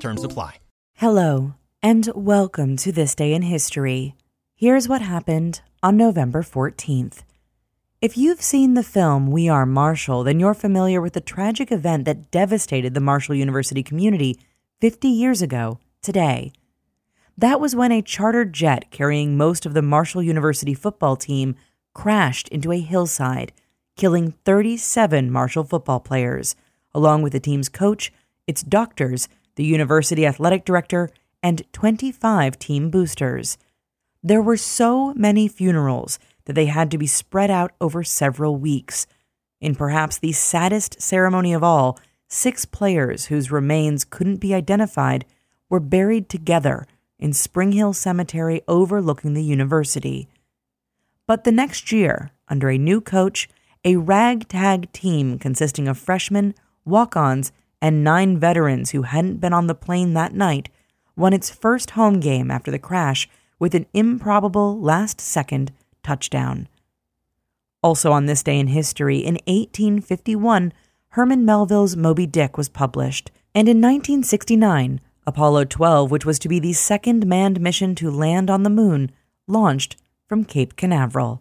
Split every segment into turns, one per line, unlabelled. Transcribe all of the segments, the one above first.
Terms apply.
Hello, and welcome to This Day in History. Here's what happened on November 14th. If you've seen the film We Are Marshall, then you're familiar with the tragic event that devastated the Marshall University community 50 years ago today. That was when a chartered jet carrying most of the Marshall University football team crashed into a hillside, killing 37 Marshall football players, along with the team's coach, its doctors, the university athletic director, and 25 team boosters. There were so many funerals that they had to be spread out over several weeks. In perhaps the saddest ceremony of all, six players whose remains couldn't be identified were buried together in Spring Hill Cemetery overlooking the university. But the next year, under a new coach, a ragtag team consisting of freshmen, walk ons, and nine veterans who hadn't been on the plane that night won its first home game after the crash with an improbable last second touchdown. Also, on this day in history, in 1851, Herman Melville's Moby Dick was published, and in 1969, Apollo 12, which was to be the second manned mission to land on the moon, launched from Cape Canaveral.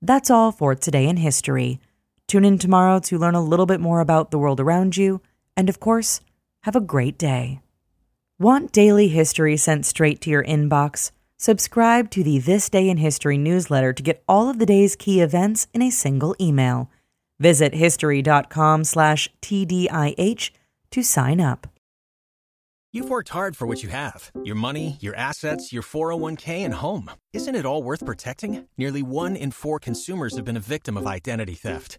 That's all for today in history. Tune in tomorrow to learn a little bit more about the world around you, and of course, have a great day. Want daily history sent straight to your inbox? Subscribe to the This Day in History newsletter to get all of the day's key events in a single email. Visit history.com slash TDIH to sign up.
You've worked hard for what you have your money, your assets, your 401k, and home. Isn't it all worth protecting? Nearly one in four consumers have been a victim of identity theft.